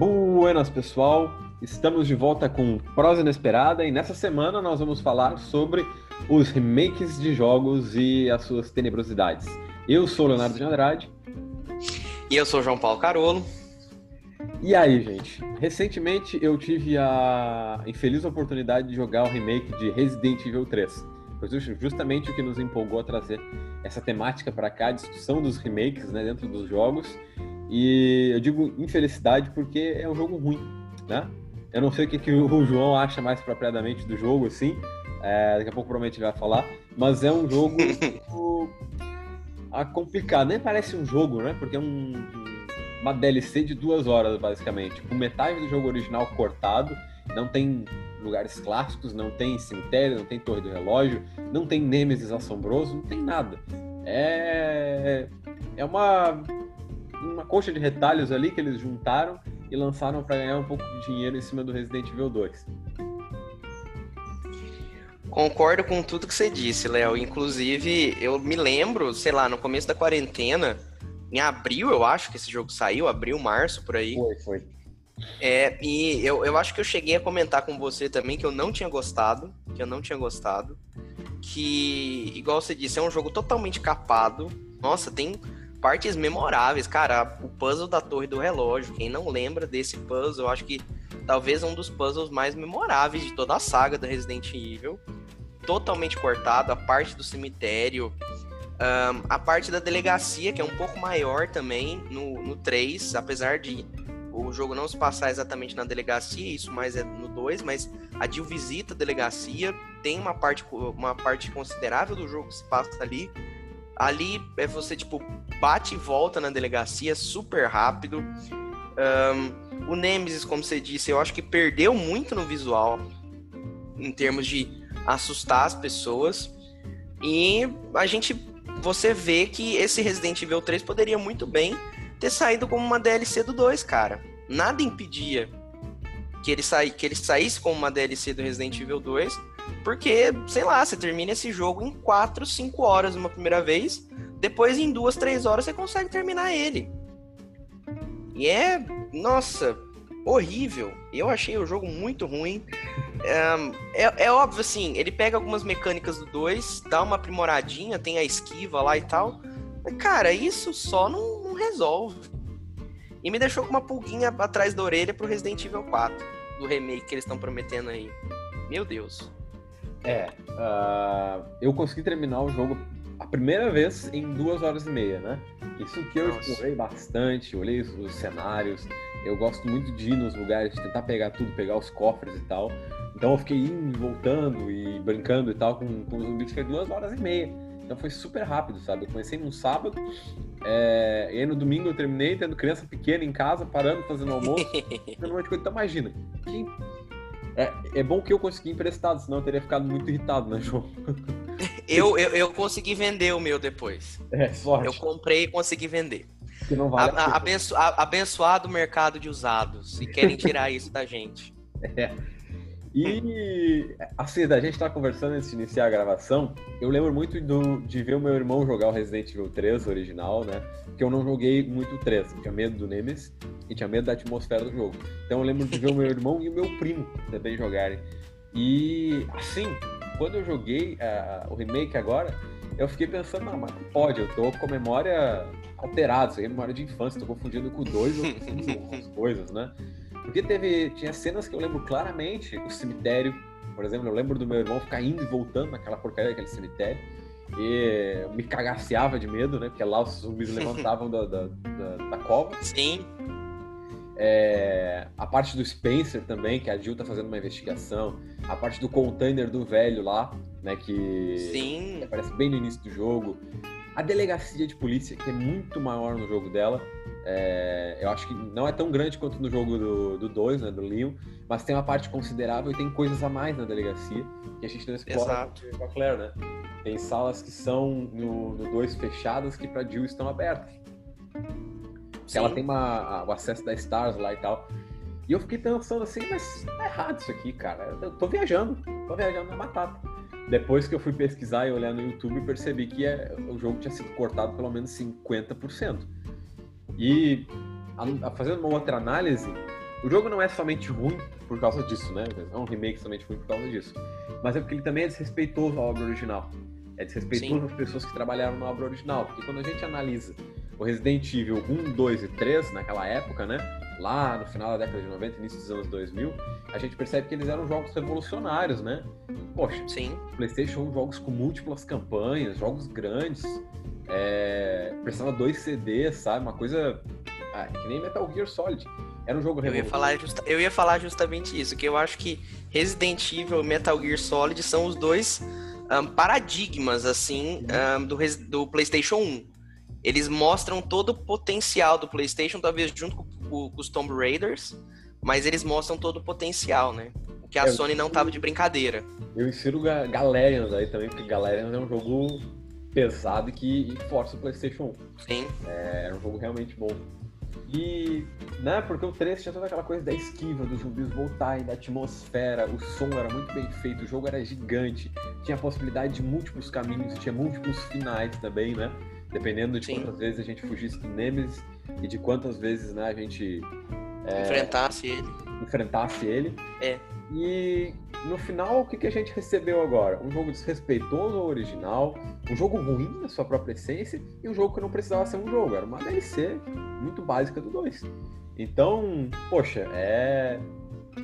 Buenas, pessoal! Estamos de volta com Prosa Inesperada e nessa semana nós vamos falar sobre os remakes de jogos e as suas tenebrosidades. Eu sou Leonardo de Andrade. E eu sou João Paulo Carolo. E aí, gente? Recentemente eu tive a infeliz oportunidade de jogar o remake de Resident Evil 3. Foi justamente o que nos empolgou a trazer essa temática para cá, a discussão dos remakes né, dentro dos jogos. E eu digo infelicidade porque é um jogo ruim, né? Eu não sei o que, que o João acha mais propriamente do jogo, assim. É, daqui a pouco provavelmente ele vai falar. Mas é um jogo a complicado. Nem parece um jogo, né? Porque é um, uma DLC de duas horas, basicamente. Com metade do jogo original cortado. Não tem lugares clássicos, não tem cemitério, não tem torre do relógio, não tem Nemesis assombroso, não tem nada. É, é uma uma coxa de retalhos ali que eles juntaram e lançaram para ganhar um pouco de dinheiro em cima do Resident Evil 2. Concordo com tudo que você disse, Léo. Inclusive, eu me lembro, sei lá, no começo da quarentena, em abril, eu acho que esse jogo saiu, abril, março, por aí. Foi, foi. É, e eu, eu acho que eu cheguei a comentar com você também que eu não tinha gostado, que eu não tinha gostado, que, igual você disse, é um jogo totalmente capado. Nossa, tem partes memoráveis. Cara, o puzzle da Torre do Relógio, quem não lembra desse puzzle, acho que talvez um dos puzzles mais memoráveis de toda a saga do Resident Evil. Totalmente cortado, a parte do cemitério, um, a parte da delegacia, que é um pouco maior também no, no 3, apesar de o jogo não se passar exatamente na delegacia, isso mais é no 2, mas a de visita à delegacia tem uma parte, uma parte considerável do jogo que se passa ali. Ali é você, tipo, bate e volta na delegacia super rápido. Um, o Nemesis, como você disse, eu acho que perdeu muito no visual em termos de assustar as pessoas. E a gente, você vê que esse Resident Evil 3 poderia muito bem ter saído como uma DLC do 2, cara. Nada impedia que ele, sa... que ele saísse como uma DLC do Resident Evil 2 porque, sei lá, você termina esse jogo em 4, 5 horas uma primeira vez, depois em 2, 3 horas você consegue terminar ele. E é, nossa, horrível. Eu achei o jogo muito ruim. É, é, óbvio, assim, ele pega algumas mecânicas do 2, dá uma aprimoradinha, tem a esquiva lá e tal. Mas, cara, isso só não, não resolve. E me deixou com uma pulguinha atrás da orelha pro Resident Evil 4, do remake que eles estão prometendo aí. Meu Deus. É, uh, eu consegui terminar o jogo a primeira vez em duas horas e meia, né? Isso que eu Nossa. explorei bastante, olhei os, os, cenários, eu gosto muito de ir nos lugares, tentar pegar tudo, pegar os cofres e tal. Então eu fiquei indo, voltando e brincando e tal com, com os zumbis, foi duas horas e meia. Então foi super rápido, sabe? Eu comecei num sábado, é, e aí no domingo eu terminei tendo criança pequena em casa, parando, fazendo almoço, fazendo um monte de coisa. Então imagina, que é, é bom que eu consegui emprestado, senão eu teria ficado muito irritado, né, João? eu, eu, eu consegui vender o meu depois. É, sorte. Eu comprei e consegui vender. Que não vale a, a, abenço, a, abençoado mercado de usados. E querem tirar isso da gente. É. E assim, da gente estar conversando antes de iniciar a gravação, eu lembro muito do, de ver o meu irmão jogar o Resident Evil 3 original, né? Que eu não joguei muito o 3, eu tinha medo do Nemesis e tinha medo da atmosfera do jogo. Então eu lembro de ver o meu irmão e o meu primo também jogarem. E assim, quando eu joguei uh, o remake agora, eu fiquei pensando, não, mas pode, eu tô com a memória alterada, isso aí é memória de infância, tô confundindo com 2 ou com as coisas, né? Porque teve. Tinha cenas que eu lembro claramente, o cemitério, por exemplo, eu lembro do meu irmão ficar indo e voltando naquela porcaria daquele cemitério. E me cagaceava de medo, né? Porque lá os zumbis levantavam da, da, da, da cova. Sim. É, a parte do Spencer também, que a Jill tá fazendo uma investigação. A parte do container do velho lá, né? Que, Sim. que aparece bem no início do jogo. A delegacia de polícia, que é muito maior no jogo dela. É, eu acho que não é tão grande quanto no jogo do 2, né, do Leon, mas tem uma parte considerável e tem coisas a mais na delegacia que a gente não explora com a Claire, né? Tem salas que são no 2 fechadas que para Jill estão abertas. Ela tem uma, o acesso da Stars lá e tal. E eu fiquei pensando assim, mas tá errado isso aqui, cara. Eu tô viajando, tô viajando na batata. Depois que eu fui pesquisar e olhar no YouTube, percebi que é, o jogo tinha sido cortado pelo menos 50%. E a, a, fazendo uma outra análise, O jogo não é somente ruim por causa disso, né? É um remake somente ruim por causa disso. Mas é porque ele também é desrespeitoso à obra original. É desrespeitoso às pessoas que trabalharam na obra original. Porque quando a gente analisa o Resident Evil 1, 2 e 3, naquela época, né? Lá no final da década de 90, início dos anos 2000, a gente percebe que eles eram jogos revolucionários, né? Poxa, Sim. PlayStation jogos com múltiplas campanhas, jogos grandes, é... precisava dois CDs, sabe? Uma coisa ah, que nem Metal Gear Solid. Era um jogo eu ia, falar justa... eu ia falar justamente isso, que eu acho que Resident Evil e Metal Gear Solid são os dois um, paradigmas, assim, um, do, do PlayStation 1. Eles mostram todo o potencial do PlayStation, talvez junto com, com, com os Tomb Raiders, mas eles mostram todo o potencial, né? O que a é, Sony não tava de brincadeira. Eu insiro Galerians aí também, porque Galerians é um jogo pesado que força o PlayStation 1. Sim. É, era um jogo realmente bom. E, né, porque o 3 tinha toda aquela coisa da esquiva, dos zumbis voltarem, da atmosfera, o som era muito bem feito, o jogo era gigante, tinha a possibilidade de múltiplos caminhos, tinha múltiplos finais também, né? Dependendo de Sim. quantas vezes a gente fugisse do Nemesis e de quantas vezes, né, a gente... É, enfrentasse ele. Enfrentasse ele. É. E no final, o que, que a gente recebeu agora? Um jogo desrespeitoso ao original, um jogo ruim na sua própria essência e um jogo que não precisava ser um jogo, era uma DLC muito básica do 2. Então, poxa, é,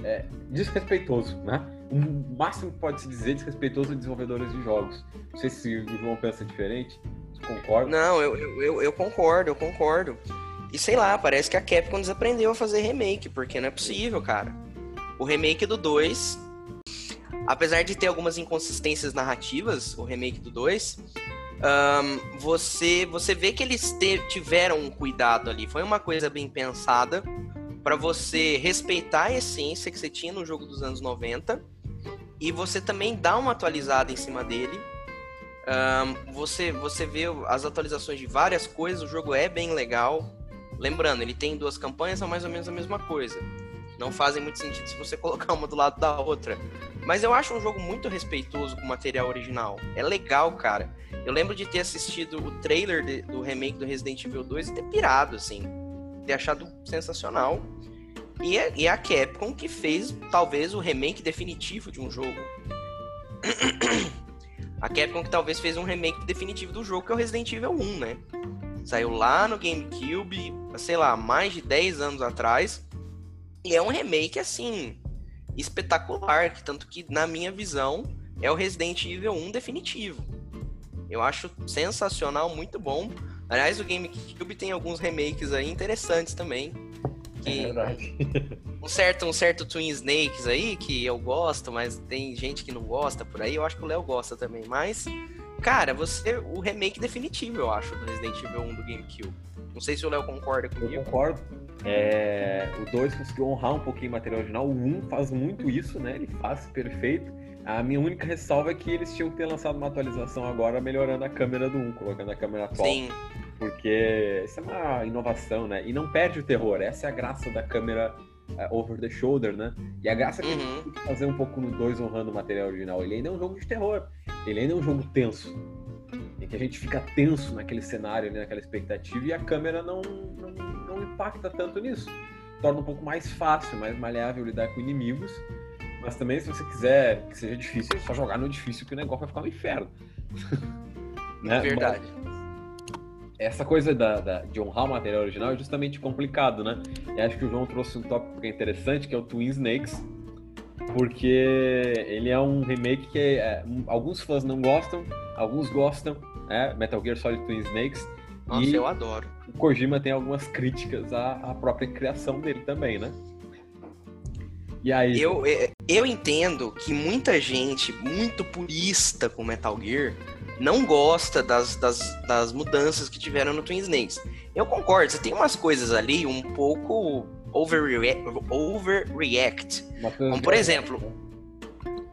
é desrespeitoso, né? O máximo que pode se dizer desrespeitoso a desenvolvedores de jogos. Não sei se o João pensa diferente, concorda? Não, eu, eu, eu concordo, eu concordo. E sei lá, parece que a Capcom desaprendeu a fazer remake, porque não é possível, cara. O remake do 2, apesar de ter algumas inconsistências narrativas, o remake do 2, um, você, você vê que eles te, tiveram um cuidado ali. Foi uma coisa bem pensada para você respeitar a essência que você tinha no jogo dos anos 90 e você também dá uma atualizada em cima dele. Um, você, você vê as atualizações de várias coisas, o jogo é bem legal. Lembrando, ele tem duas campanhas, são mais ou menos a mesma coisa não fazem muito sentido se você colocar uma do lado da outra. Mas eu acho um jogo muito respeitoso com o material original. É legal, cara. Eu lembro de ter assistido o trailer de, do remake do Resident Evil 2 e ter pirado, assim. Ter achado sensacional. E é, e é a Capcom que fez, talvez, o remake definitivo de um jogo. a Capcom que talvez fez um remake definitivo do jogo, que é o Resident Evil 1, né? Saiu lá no GameCube, sei lá, mais de 10 anos atrás. E é um remake, assim, espetacular, tanto que, na minha visão, é o Resident Evil 1 definitivo. Eu acho sensacional, muito bom. Aliás, o GameCube tem alguns remakes aí interessantes também. Que é verdade. um certo, um certo Twin Snakes aí, que eu gosto, mas tem gente que não gosta por aí. Eu acho que o Léo gosta também. Mas, cara, você. O remake definitivo, eu acho, do Resident Evil 1 do GameCube. Não sei se o Léo concorda comigo. Eu concordo. É, o 2 conseguiu honrar um pouquinho o material original. O 1 um faz muito isso, né? Ele faz perfeito. A minha única ressalva é que eles tinham que ter lançado uma atualização agora melhorando a câmera do 1, colocando a câmera atual. Sim. Porque isso é uma inovação, né? E não perde o terror. Essa é a graça da câmera uh, over the shoulder, né? E a graça é que uhum. a gente tem que fazer um pouco no 2 honrando o material original. Ele ainda é um jogo de terror. Ele ainda é um jogo tenso em que a gente fica tenso naquele cenário, né, naquela expectativa, e a câmera não, não, não impacta tanto nisso. Torna um pouco mais fácil, mais maleável lidar com inimigos. Mas também, se você quiser que seja difícil, é só jogar no difícil que o negócio vai ficar um inferno. né? Verdade. Mas essa coisa da, da, de honrar o material original é justamente complicado, né? E acho que o João trouxe um tópico que é interessante, que é o Twin Snakes, porque ele é um remake que é, alguns fãs não gostam, alguns gostam, é, Metal Gear Solid Twin Snakes. Nossa, e eu adoro. O Kojima tem algumas críticas à, à própria criação dele também, né? E aí? Eu, é, eu entendo que muita gente, muito purista com Metal Gear, não gosta das, das, das mudanças que tiveram no Twin Snakes. Eu concordo, você tem umas coisas ali um pouco overreact. overreact. Como, por exemplo.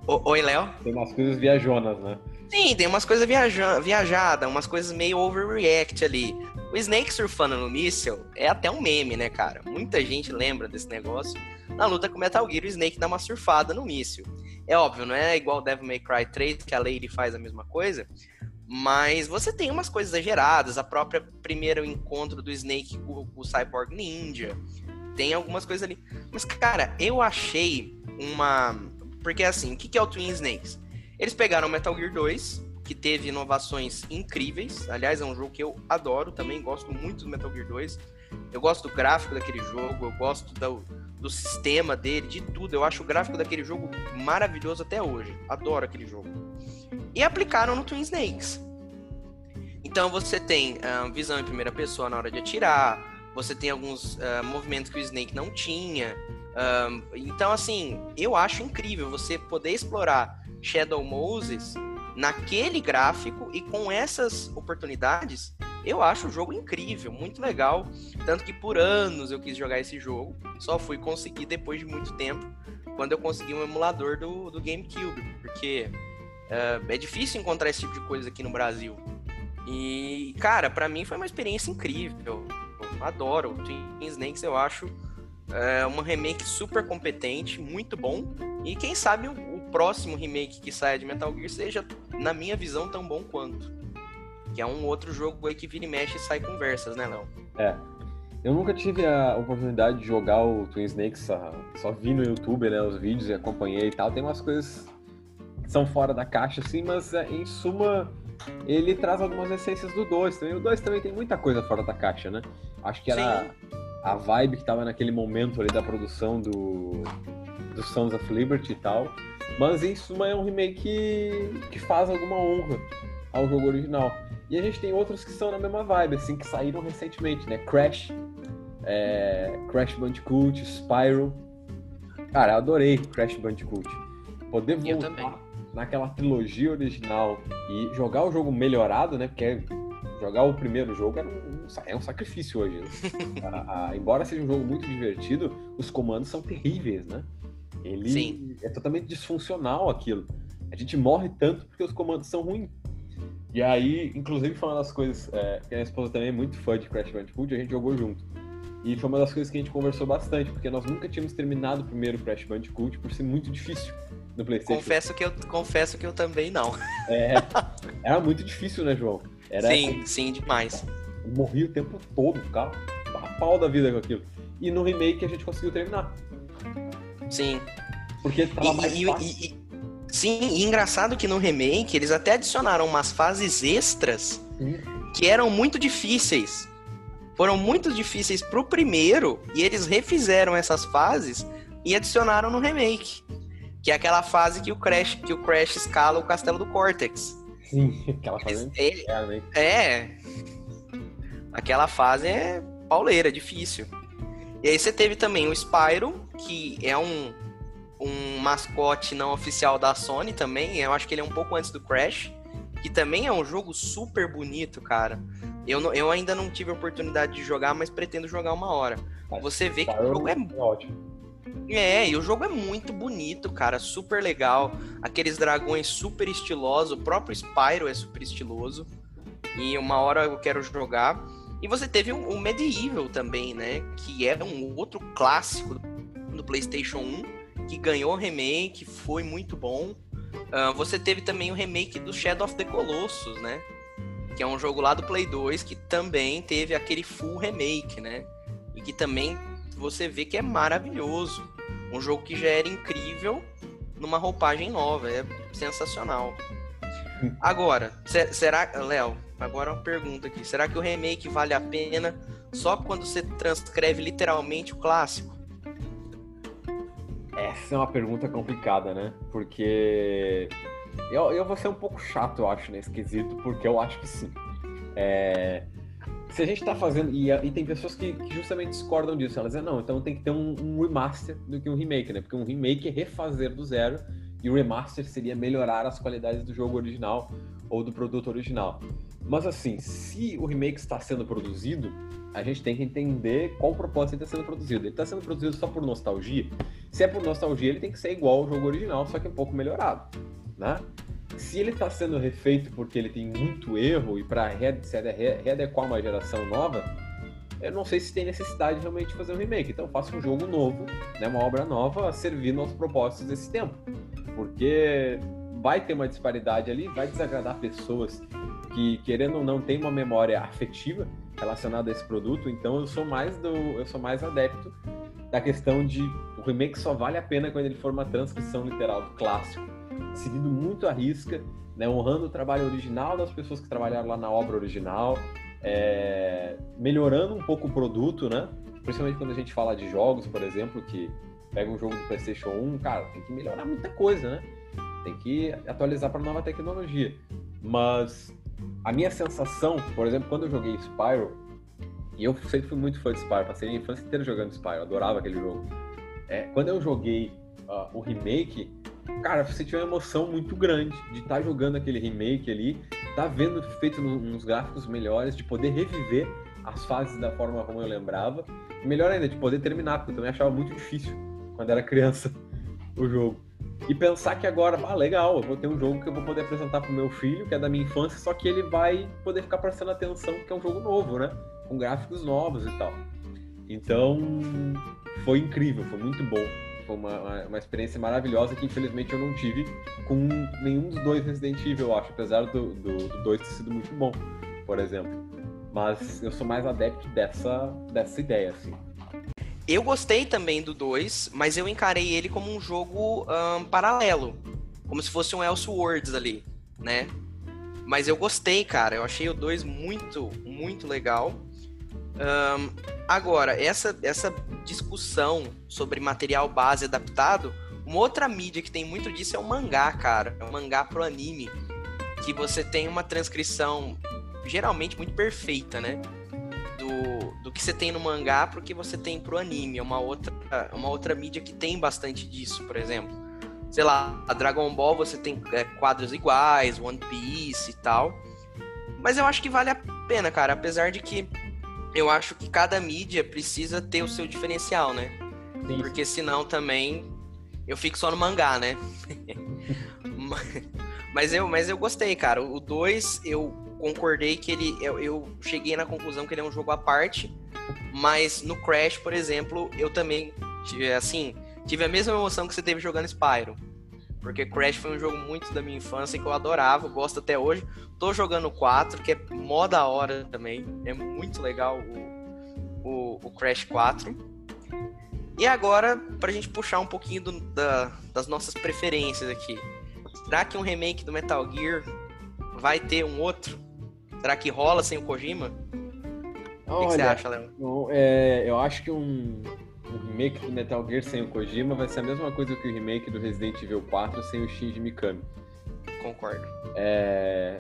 O, oi, Léo? Tem umas coisas viajonas, né? Sim, tem umas coisas viaja viajadas, umas coisas meio overreact ali. O Snake surfando no míssil é até um meme, né, cara? Muita gente lembra desse negócio. Na luta com Metal Gear, o Snake dá uma surfada no míssil. É óbvio, não é igual Devil May Cry 3, que a Lady faz a mesma coisa. Mas você tem umas coisas exageradas. A própria primeiro encontro do Snake com, o Cyborg Ninja. tem algumas coisas ali. Mas, cara, eu achei uma. Porque assim, o que é o Twin Snakes? Eles pegaram Metal Gear 2, que teve inovações incríveis. Aliás, é um jogo que eu adoro também, gosto muito do Metal Gear 2. Eu gosto do gráfico daquele jogo, eu gosto do, do sistema dele, de tudo. Eu acho o gráfico daquele jogo maravilhoso até hoje. Adoro aquele jogo. E aplicaram no Twin Snakes. Então você tem uh, visão em primeira pessoa na hora de atirar, você tem alguns uh, movimentos que o Snake não tinha. Uh, então, assim, eu acho incrível você poder explorar Shadow Moses naquele gráfico e com essas oportunidades, eu acho o jogo incrível, muito legal. Tanto que por anos eu quis jogar esse jogo, só fui conseguir depois de muito tempo, quando eu consegui um emulador do, do GameCube, porque uh, é difícil encontrar esse tipo de coisa aqui no Brasil. E, cara, para mim foi uma experiência incrível adoro. O Twin Snakes eu acho é, uma remake super competente, muito bom. E quem sabe próximo remake que saia de Metal Gear seja, na minha visão, tão bom quanto. Que é um outro jogo aí que vira e mexe e sai conversas, né, Léo? É. Eu nunca tive a oportunidade de jogar o Twin Snakes, só, só vi no YouTube, né, os vídeos e acompanhei e tal. Tem umas coisas que são fora da caixa, assim, mas é, em suma ele traz algumas essências do 2 também. O 2 também tem muita coisa fora da caixa, né? Acho que era Sim. a vibe que tava naquele momento ali da produção do, do Sons of Liberty e tal. Mas em suma é um remake que, que faz alguma honra ao jogo original. E a gente tem outros que são na mesma vibe, assim, que saíram recentemente, né? Crash, é, Crash Bandicoot, Spyro. Cara, eu adorei Crash Bandicoot. Poder voltar naquela trilogia original e jogar o jogo melhorado, né? Porque jogar o primeiro jogo é um, é um sacrifício hoje. Né? a, a, embora seja um jogo muito divertido, os comandos são terríveis, né? Ele Sim. é totalmente disfuncional aquilo. A gente morre tanto porque os comandos são ruins. E aí, inclusive, foi uma das coisas é, que a minha esposa também é muito fã de Crash Bandicoot, a gente jogou junto. E foi uma das coisas que a gente conversou bastante, porque nós nunca tínhamos terminado o primeiro Crash Bandicoot por ser muito difícil no PlayStation. Confesso que eu, confesso que eu também não. É, era muito difícil, né, João? Era, sim, sim, demais. Morria o tempo todo, cara. A pau da vida com aquilo. E no remake a gente conseguiu terminar. Sim. Porque tava e, mais e, e, e, Sim, e engraçado que no remake eles até adicionaram umas fases extras sim. que eram muito difíceis. Foram muito difíceis pro primeiro e eles refizeram essas fases e adicionaram no remake. Que é aquela fase que o Crash, que o Crash escala o castelo do Cortex. Sim, aquela fase ele, é, é. Aquela fase é pauleira, difícil. E aí você teve também o Spyro, que é um, um mascote não oficial da Sony também. Eu acho que ele é um pouco antes do Crash. Que também é um jogo super bonito, cara. Eu, eu ainda não tive a oportunidade de jogar, mas pretendo jogar uma hora. Você vê que o jogo é, é ótimo. É, e o jogo é muito bonito, cara, super legal. Aqueles dragões super estilosos, o próprio Spyro é super estiloso. E uma hora eu quero jogar. E você teve o um, um Medieval também, né? Que é um outro clássico do PlayStation 1, que ganhou remake, foi muito bom. Uh, você teve também o remake do Shadow of the Colossus, né? Que é um jogo lá do Play 2 que também teve aquele full remake, né? E que também você vê que é maravilhoso. Um jogo que já era incrível numa roupagem nova, é sensacional. Agora, será, Léo, agora uma pergunta aqui. Será que o remake vale a pena só quando você transcreve literalmente o clássico? Essa é uma pergunta complicada, né? Porque eu, eu vou ser um pouco chato, eu acho, nesse quesito, porque eu acho que sim. É se a gente está fazendo. E, e, tem pessoas que, que, justamente discordam disso. Elas dizem, não, então tem que ter um, um, remaster do que um remake, né? Porque um remake é refazer do zero e o remaster seria melhorar as qualidades do jogo original ou do produto original. Mas assim, se o remake está sendo produzido, a gente tem que entender qual propósito ele está sendo produzido. Ele está sendo produzido só por nostalgia? Se é por nostalgia, ele tem que ser igual ao jogo original, só que um pouco melhorado, né? se ele está sendo refeito porque ele tem muito erro e para readequar uma geração nova, eu não sei se tem necessidade realmente de fazer um remake. Então faça um jogo novo, né, uma obra nova, servindo aos propósitos desse tempo. Porque vai ter uma disparidade ali, vai desagradar pessoas que, querendo ou não, têm uma memória afetiva relacionada a esse produto. Então eu sou mais do, eu sou mais adepto da questão de o remake só vale a pena quando ele for uma transcrição literal do clássico, seguindo muito a risca, né, honrando o trabalho original das pessoas que trabalharam lá na obra original, é, melhorando um pouco o produto, né? Principalmente quando a gente fala de jogos, por exemplo, que pega um jogo do PlayStation 1, cara, tem que melhorar muita coisa, né? Tem que atualizar para nova tecnologia. Mas a minha sensação, por exemplo, quando eu joguei Spyro, e eu sempre fui muito fã de Spyro, passei a infância inteira jogando Spyro, adorava aquele jogo. É, quando eu joguei uh, o remake, cara, você tinha uma emoção muito grande de estar tá jogando aquele remake ali, tá vendo feito nos gráficos melhores, de poder reviver as fases da forma como eu lembrava. E melhor ainda, de poder terminar, porque eu também achava muito difícil quando era criança o jogo. E pensar que agora, ah, legal, eu vou ter um jogo que eu vou poder apresentar pro meu filho, que é da minha infância, só que ele vai poder ficar prestando atenção, porque é um jogo novo, né? Com gráficos novos e tal. Então, foi incrível, foi muito bom. Foi uma, uma experiência maravilhosa que infelizmente eu não tive com nenhum dos dois Resident Evil, eu acho, apesar do 2 do, do ter sido muito bom, por exemplo. Mas eu sou mais adepto dessa, dessa ideia, assim. Eu gostei também do 2, mas eu encarei ele como um jogo um, paralelo. Como se fosse um Elseworlds ali, né? Mas eu gostei, cara. Eu achei o 2 muito, muito legal. Um, agora, essa, essa discussão sobre material base adaptado, uma outra mídia que tem muito disso é o mangá, cara. É o mangá pro anime. Que você tem uma transcrição geralmente muito perfeita, né? Do, do que você tem no mangá pro que você tem pro anime. É uma outra, uma outra mídia que tem bastante disso, por exemplo. Sei lá, a Dragon Ball você tem é, quadros iguais, One Piece e tal. Mas eu acho que vale a pena, cara. Apesar de que eu acho que cada mídia precisa ter o seu diferencial, né? Sim. Porque senão também eu fico só no mangá, né? mas, eu, mas eu gostei, cara. O 2 eu concordei que ele. Eu, eu, cheguei na conclusão que ele é um jogo à parte. Mas no Crash, por exemplo, eu também tive assim. Tive a mesma emoção que você teve jogando Spyro. Porque Crash foi um jogo muito da minha infância que eu adorava, gosto até hoje. Tô jogando 4, que é mó da hora também. É muito legal o, o, o Crash 4. E agora, pra gente puxar um pouquinho do, da, das nossas preferências aqui. Será que um remake do Metal Gear vai ter um outro? Será que rola sem o Kojima? O que, que, você acha, Léo? É, eu acho que um, um, remake do Metal Gear sem o Kojima vai ser a mesma coisa que o remake do Resident Evil 4 sem o Shinji Mikami. Concordo. É,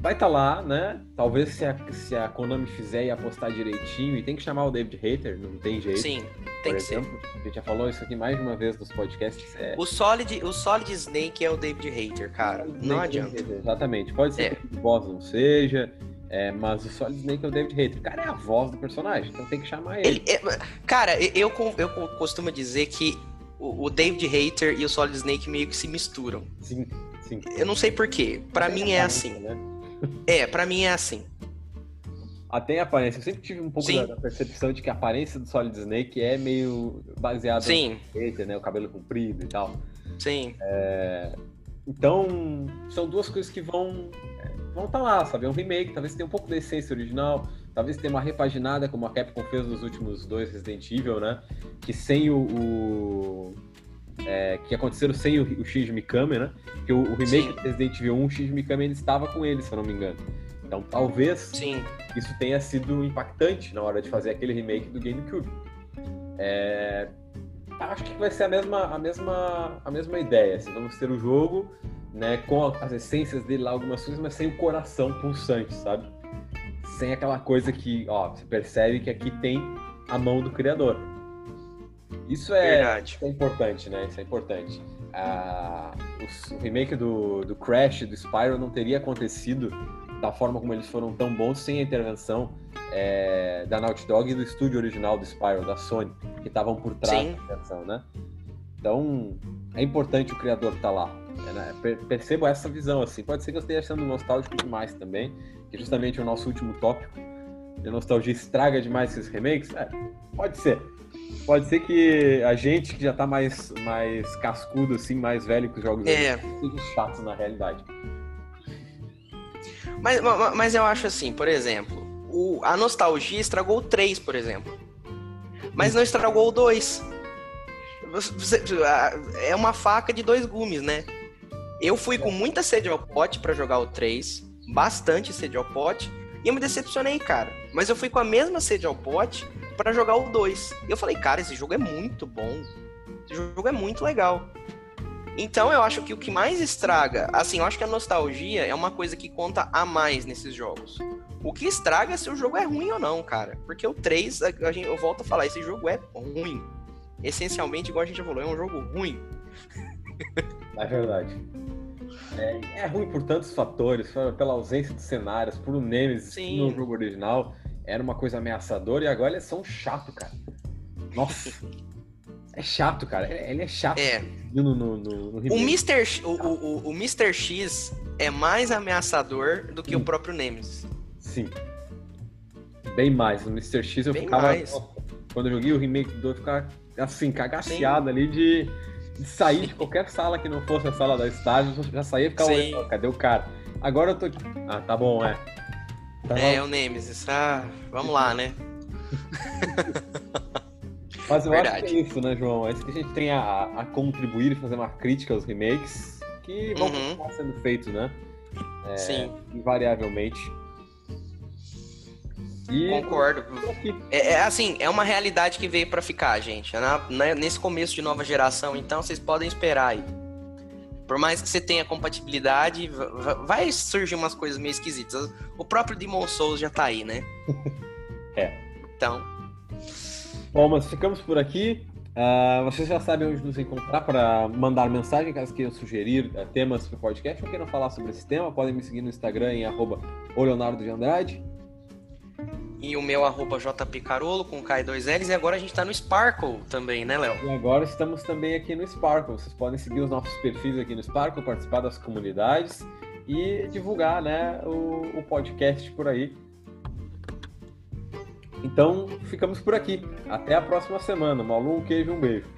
vai estar tá lá, né? Talvez se a, se a Konami fizer e apostar direitinho, e tem que chamar o David Hater, não tem jeito. Sim, tem que exemplo. ser. A gente já falou isso aqui mais de uma vez nos podcasts. É... O, Solid, o Solid Snake é o David Hater, cara. Não adianta. Hater, exatamente. Pode ser é. que o boss não seja. É, mas o Solid Snake é o David Hater. O cara é a voz do personagem, então tem que chamar ele. ele é, cara, eu, eu costumo dizer que o, o David Hater e o Solid Snake meio que se misturam. Sim. Sim. Eu não sei porquê. Para mim é assim. Né? É, para mim é assim. Até a aparência. Eu sempre tive um pouco da, percepção de que a aparência do Solid Snake é meio baseada Sim. no né? O cabelo comprido e tal. Sim. É... Então, são duas coisas que vão é, vão estar tá lá, sabe? É um remake, talvez tenha um pouco da essência original, talvez tenha uma repaginada, como a Capcom fez nos últimos dois Resident Evil, né? Que sem o, o é, que aconteceram sem o, o Shinji Mikami, né? Porque o, o remake do Resident Evil 1, o Shinji Mikami ele estava com ele, se eu não me engano. Então talvez Sim. isso tenha sido impactante na hora de fazer aquele remake do GameCube. É... Acho que vai ser a mesma, a mesma, a mesma ideia. Assim, vamos ter o jogo né, com as essências dele lá, algumas coisas, mas sem o coração pulsante, sabe? Sem aquela coisa que, ó, você percebe que aqui tem a mão do criador. Isso é, isso é importante, né? Isso é importante. Ah, o, remake do, do Crash, do Spyro, não teria acontecido da forma como eles foram tão bons sem a intervenção é, da Naughty Dog e do estúdio original do Spyro, da Sony, que estavam por trás Sim. da versão, né? Então, é importante o criador estar tá lá. Né? Percebo essa visão, assim. Pode ser que eu esteja sendo nostálgico demais também, que justamente é o nosso último tópico. A nostalgia estraga demais esses remakes? É, pode ser. Pode ser que a gente que já tá mais, mais cascudo, assim, mais velho que os jogos, é. seja chato na realidade. Mas, mas eu acho assim, por exemplo, o, a nostalgia estragou o 3, por exemplo. mas não estragou o 2. É uma faca de dois gumes, né? Eu fui com muita sede ao pote para jogar o 3, bastante sede ao pote, e eu me decepcionei, cara. Mas eu fui com a mesma sede ao pote para jogar o 2. E eu falei, cara, esse jogo é muito bom. Esse jogo é muito legal. Então eu acho que o que mais estraga, assim, eu acho que a nostalgia é uma coisa que conta a mais nesses jogos. O que estraga é se o jogo é ruim ou não, cara. Porque o 3, a, gente, eu volto a falar, esse jogo é ruim. Essencialmente, igual a gente falou, é um jogo ruim. É verdade. É, é ruim por tantos fatores, pela ausência de cenários, por um Nemesis no jogo original. Era uma coisa ameaçadora e agora eles são chato, cara. Nossa. É chato, cara. Ele é chato. É. No, no, no, no o, Mr. X, o, o, o Mr. X é mais ameaçador do que Sim. o próprio Nemesis. Sim. Bem mais. No Mr. X eu Bem ficava. Mais. Quando eu joguei o remake do eu ficava assim, cagaceado ali de, de, sair de qualquer sala que não fosse a sala da estágio. Já saía e ficava olhando, cadê o cara? Agora eu tô. Ah, tá bom, é. Tá é, o Nemesis. Ah, vamos lá, né? Mas eu Verdade. acho que é isso, né, João? É isso que a gente tem a, a contribuir e fazer uma crítica aos remakes que vão uhum. continuar sendo feitos, né? É, Sim. Invariavelmente. E... Concordo. É, é, assim, é uma realidade que veio para ficar, gente. É na, na, nesse começo de nova geração, então vocês podem esperar aí. Por mais que você tenha compatibilidade, vai surgir umas coisas meio esquisitas. O próprio Demon Souls já tá aí, né? é. Então, Bom, mas ficamos por aqui. Uh, vocês já sabem onde nos encontrar para mandar mensagem, caso queiram sugerir uh, temas para o podcast ou queiram falar sobre esse tema. Podem me seguir no Instagram em arroba Leonardo de Andrade. E o meu arroba jpcarolo com K2Ls. E agora a gente está no Sparkle também, né, Léo? E agora estamos também aqui no Sparkle. Vocês podem seguir os nossos perfis aqui no Sparkle, participar das comunidades e divulgar né, o, o podcast por aí. Então, ficamos por aqui. Até a próxima semana. Malu, um queijo um beijo.